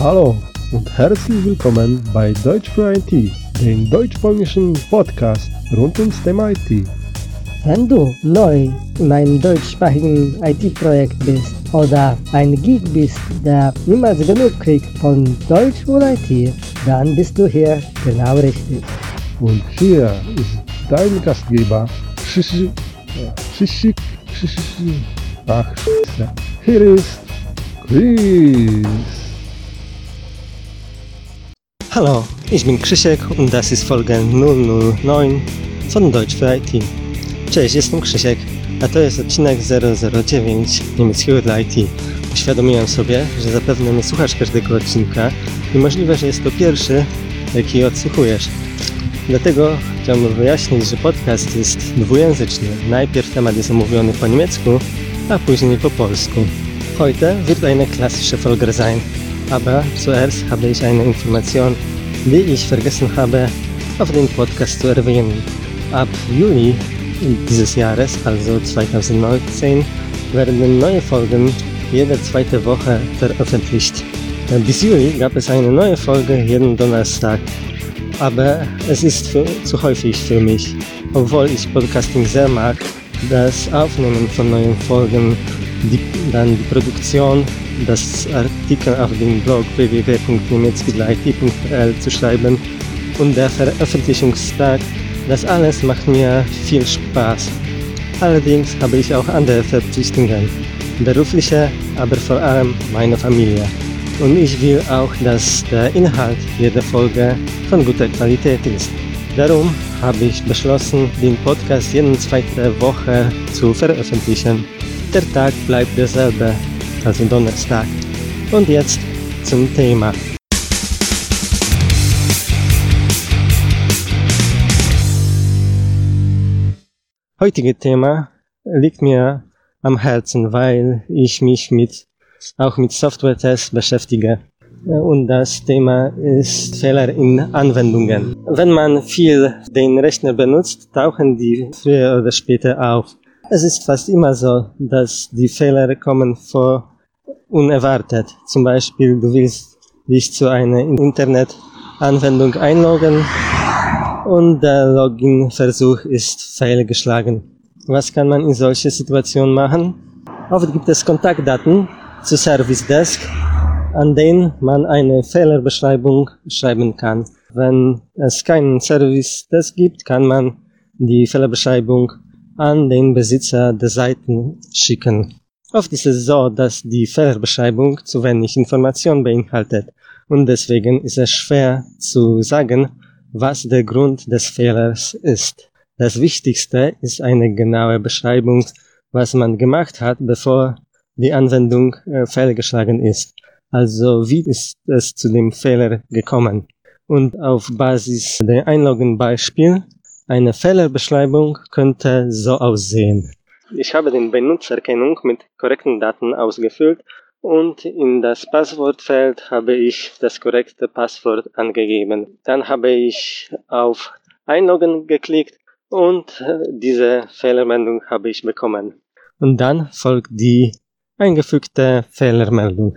Hallo und herzlich willkommen bei Deutsch für IT, dem deutsch-polnischen Podcast rund ums Thema IT. Wenn du neu in einem deutschsprachigen IT-Projekt bist oder ein Geek bist, der niemals genug kriegt von Deutsch und IT, dann bist du hier genau richtig. Und hier ist dein Gastgeber, Shishi, Shishi, Shishi, ach Scheiße. Hier ist Chris. Hallo, ich bin Krzysiek und das ist Folge 009 von Deutsch für IT. Cześć, jestem Krzysiek, a to jest odcinek 009 niemieckiego dla IT. Uświadomiłem sobie, że zapewne nie słuchasz każdego odcinka i możliwe, że jest to pierwszy, jaki odsłuchujesz. Dlatego chciałbym wyjaśnić, że podcast jest dwujęzyczny. Najpierw temat jest omówiony po niemiecku, a później po polsku. Heute wird eine klassische Folge sein, aber zuerst habe ich eine Information, die ich vergessen habe, auf dem Podcast zu erwähnen. Ab Juli dieses Jahres, also 2019, werden neue Folgen jede zweite Woche veröffentlicht. Bis Juli gab es eine neue Folge jeden Donnerstag, aber es ist für, zu häufig für mich, obwohl ich Podcasting sehr mag, das Aufnehmen von neuen Folgen, die, dann die Produktion, das Artikel auf dem Blog www.niemieckigleit.pl zu schreiben und der Veröffentlichungstag, das alles macht mir viel Spaß. Allerdings habe ich auch andere Verpflichtungen, berufliche, aber vor allem meine Familie. Und ich will auch, dass der Inhalt jeder Folge von guter Qualität ist. Darum habe ich beschlossen, den Podcast jede zweite Woche zu veröffentlichen. Der Tag bleibt derselbe, also Donnerstag. Und jetzt zum Thema. Heutige Thema liegt mir am Herzen, weil ich mich mit, auch mit Software-Tests beschäftige. Und das Thema ist Fehler in Anwendungen. Wenn man viel den Rechner benutzt, tauchen die früher oder später auf. Es ist fast immer so, dass die Fehler kommen vor unerwartet. Zum Beispiel, du willst dich zu einer Internetanwendung einloggen und der Login-Versuch ist fehlgeschlagen. Was kann man in solchen Situationen machen? Oft gibt es Kontaktdaten zu Service Desk, an denen man eine Fehlerbeschreibung schreiben kann. Wenn es keinen Service Desk gibt, kann man die Fehlerbeschreibung an den Besitzer der Seiten schicken. Oft ist es so, dass die Fehlerbeschreibung zu wenig Information beinhaltet und deswegen ist es schwer zu sagen, was der Grund des Fehlers ist. Das Wichtigste ist eine genaue Beschreibung, was man gemacht hat, bevor die Anwendung äh, fehlgeschlagen ist. Also wie ist es zu dem Fehler gekommen? Und auf Basis der Einloggen-Beispiel eine Fehlerbeschreibung könnte so aussehen. Ich habe den Benutzerkennung mit korrekten Daten ausgefüllt und in das Passwortfeld habe ich das korrekte Passwort angegeben. Dann habe ich auf Einloggen geklickt und diese Fehlermeldung habe ich bekommen. Und dann folgt die eingefügte Fehlermeldung.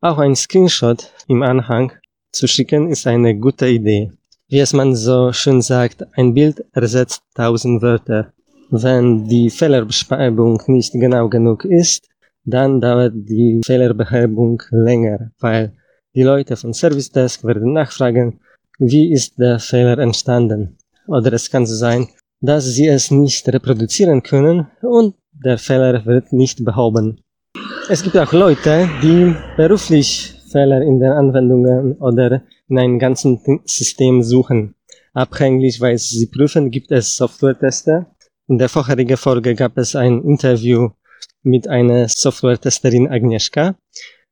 Auch ein Screenshot im Anhang zu schicken ist eine gute Idee. Wie es man so schön sagt, ein Bild ersetzt tausend Wörter. Wenn die Fehlerbeschreibung nicht genau genug ist, dann dauert die Fehlerbehebung länger, weil die Leute von Service Desk werden nachfragen, wie ist der Fehler entstanden. Oder es kann so sein, dass sie es nicht reproduzieren können und der Fehler wird nicht behoben. Es gibt auch Leute, die beruflich Fehler in den Anwendungen oder in einem ganzen System suchen. Abhängig, weil sie prüfen, gibt es Software-Tester. In der vorherigen Folge gab es ein Interview mit einer Software-Testerin Agnieszka.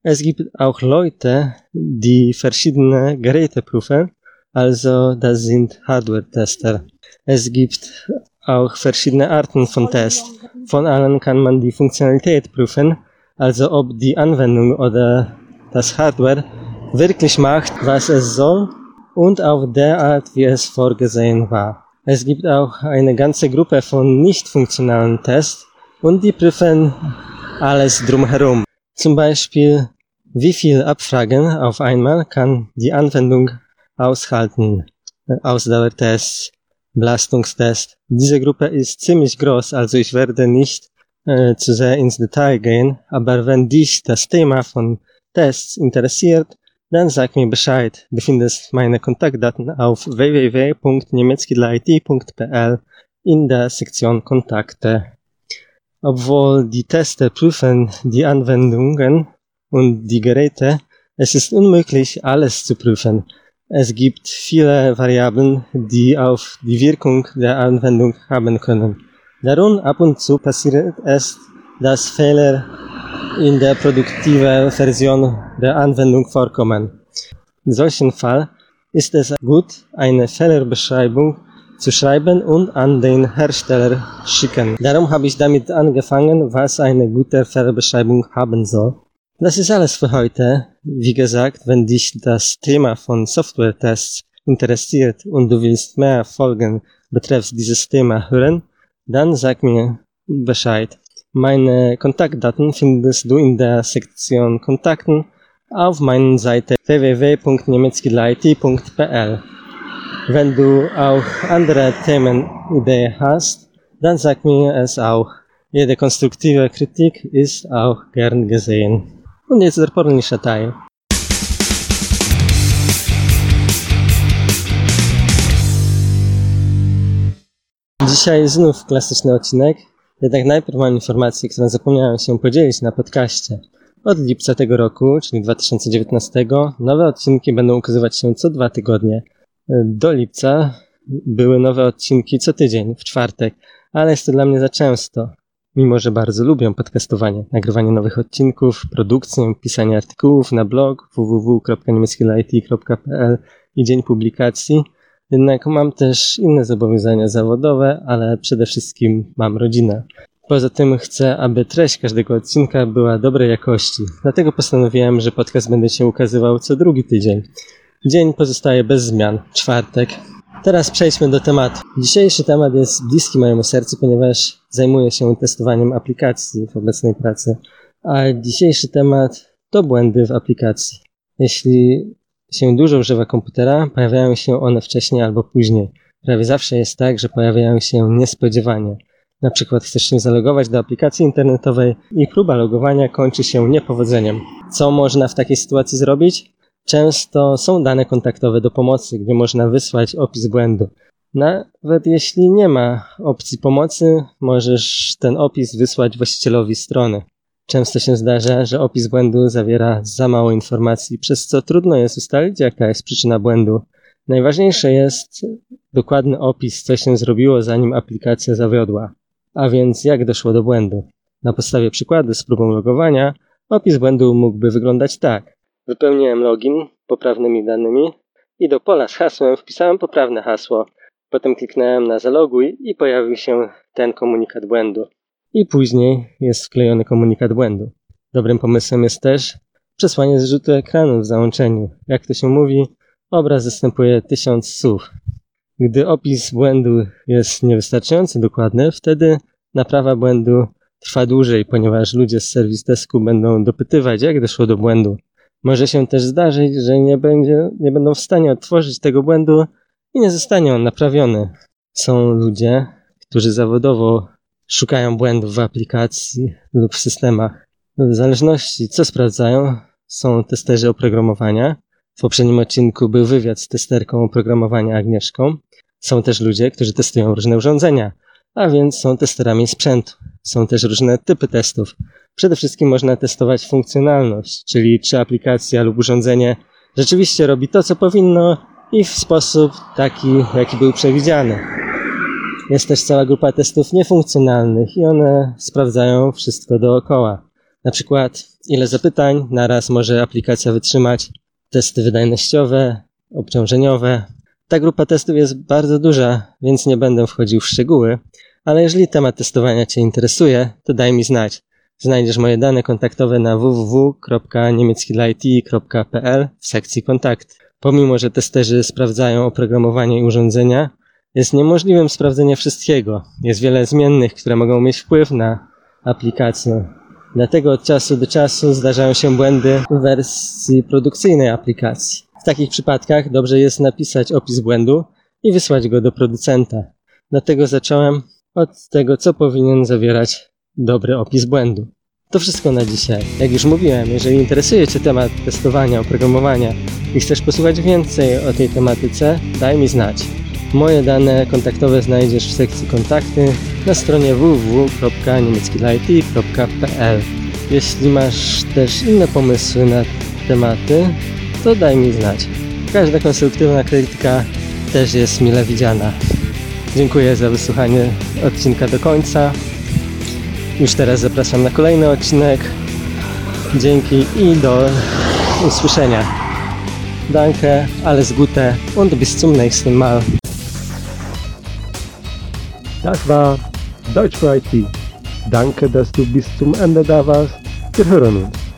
Es gibt auch Leute, die verschiedene Geräte prüfen, also das sind Hardware-Tester. Es gibt auch verschiedene Arten von Tests. Von allen kann man die Funktionalität prüfen, also ob die Anwendung oder das Hardware wirklich macht, was es soll und auf der Art, wie es vorgesehen war. Es gibt auch eine ganze Gruppe von nicht funktionalen Tests und die prüfen alles drumherum. Zum Beispiel Wie viel Abfragen auf einmal kann die Anwendung aushalten? Ausdauertest, Belastungstest. Diese Gruppe ist ziemlich groß, also ich werde nicht äh, zu sehr ins Detail gehen, aber wenn dich das Thema von Tests interessiert, dann sag mir Bescheid. Du findest meine Kontaktdaten auf www.niemiecki.it.pl in der Sektion Kontakte. Obwohl die Tester prüfen die Anwendungen und die Geräte, es ist unmöglich, alles zu prüfen. Es gibt viele Variablen, die auf die Wirkung der Anwendung haben können. Darum ab und zu passiert es, dass Fehler in der produktiven Version der Anwendung vorkommen. In solchen Fall ist es gut, eine Fehlerbeschreibung zu schreiben und an den Hersteller schicken. Darum habe ich damit angefangen, was eine gute Fehlerbeschreibung haben soll. Das ist alles für heute. Wie gesagt, wenn dich das Thema von Software-Tests interessiert und du willst mehr Folgen betreffs dieses Thema hören, dann sag mir Bescheid. Meine Kontaktdaten findest du in der Sektion Kontakten auf meiner Seite www.niemieckilit.pl. Wenn du auch andere Themenideen hast, dann sag mir es auch. Jede konstruktive Kritik ist auch gern gesehen. Und jetzt der polnische Teil. Dzisiaj znów klasyczny odcinek, jednak najpierw mam informację, którą zapomniałem się podzielić na podcaście. Od lipca tego roku, czyli 2019, nowe odcinki będą ukazywać się co dwa tygodnie. Do lipca były nowe odcinki co tydzień, w czwartek, ale jest to dla mnie za często mimo że bardzo lubią podcastowanie, nagrywanie nowych odcinków, produkcję, pisanie artykułów na blog www.niemieckielait.pl i dzień publikacji, jednak mam też inne zobowiązania zawodowe, ale przede wszystkim mam rodzinę. Poza tym chcę, aby treść każdego odcinka była dobrej jakości. Dlatego postanowiłem, że podcast będzie się ukazywał co drugi tydzień. Dzień pozostaje bez zmian. Czwartek, Teraz przejdźmy do tematu. Dzisiejszy temat jest bliski mojemu sercu, ponieważ zajmuję się testowaniem aplikacji w obecnej pracy. A dzisiejszy temat to błędy w aplikacji. Jeśli się dużo używa komputera, pojawiają się one wcześniej albo później. Prawie zawsze jest tak, że pojawiają się niespodziewanie. Na przykład chcesz się zalogować do aplikacji internetowej i próba logowania kończy się niepowodzeniem. Co można w takiej sytuacji zrobić? Często są dane kontaktowe do pomocy, gdzie można wysłać opis błędu. Nawet jeśli nie ma opcji pomocy, możesz ten opis wysłać właścicielowi strony. Często się zdarza, że opis błędu zawiera za mało informacji, przez co trudno jest ustalić, jaka jest przyczyna błędu. Najważniejsze jest dokładny opis, co się zrobiło, zanim aplikacja zawiodła. A więc jak doszło do błędu. Na podstawie przykładu z próbą logowania, opis błędu mógłby wyglądać tak. Wypełniłem login poprawnymi danymi i do pola z hasłem wpisałem poprawne hasło. Potem kliknąłem na zaloguj i pojawił się ten komunikat błędu. I później jest wklejony komunikat błędu. Dobrym pomysłem jest też przesłanie zrzutu ekranu w załączeniu. Jak to się mówi, obraz zastępuje tysiąc słów. Gdy opis błędu jest niewystarczająco dokładny, wtedy naprawa błędu trwa dłużej, ponieważ ludzie z serwis desku będą dopytywać, jak doszło do błędu. Może się też zdarzyć, że nie, będzie, nie będą w stanie otworzyć tego błędu i nie zostanie on naprawiony. Są ludzie, którzy zawodowo szukają błędów w aplikacji lub w systemach. W zależności co sprawdzają, są testerzy oprogramowania. W poprzednim odcinku był wywiad z testerką oprogramowania Agnieszką. Są też ludzie, którzy testują różne urządzenia, a więc są testerami sprzętu. Są też różne typy testów. Przede wszystkim można testować funkcjonalność, czyli czy aplikacja lub urządzenie rzeczywiście robi to, co powinno i w sposób taki, jaki był przewidziany. Jest też cała grupa testów niefunkcjonalnych i one sprawdzają wszystko dookoła. Na przykład, ile zapytań naraz może aplikacja wytrzymać, testy wydajnościowe, obciążeniowe. Ta grupa testów jest bardzo duża, więc nie będę wchodził w szczegóły, ale jeżeli temat testowania Cię interesuje, to daj mi znać. Znajdziesz moje dane kontaktowe na www.niemieckilight.pl w sekcji kontakt. Pomimo, że testerzy sprawdzają oprogramowanie i urządzenia, jest niemożliwym sprawdzenie wszystkiego. Jest wiele zmiennych, które mogą mieć wpływ na aplikację. Dlatego od czasu do czasu zdarzają się błędy w wersji produkcyjnej aplikacji. W takich przypadkach dobrze jest napisać opis błędu i wysłać go do producenta. Dlatego zacząłem od tego, co powinien zawierać dobry opis błędu. To wszystko na dzisiaj. Jak już mówiłem, jeżeli interesuje Cię temat testowania, oprogramowania i chcesz posłuchać więcej o tej tematyce, daj mi znać. Moje dane kontaktowe znajdziesz w sekcji kontakty na stronie www.niemieckilit.pl Jeśli masz też inne pomysły na tematy, to daj mi znać. Każda konstruktywna krytyka też jest mile widziana. Dziękuję za wysłuchanie odcinka do końca. Już teraz zapraszam na kolejny odcinek. Dzięki i do usłyszenia. Danke, alles Gute und bis zum nächsten Mal. Das war Deutsch for IT. Danke, dass du bis zum Ende da warst. Wir hören uns.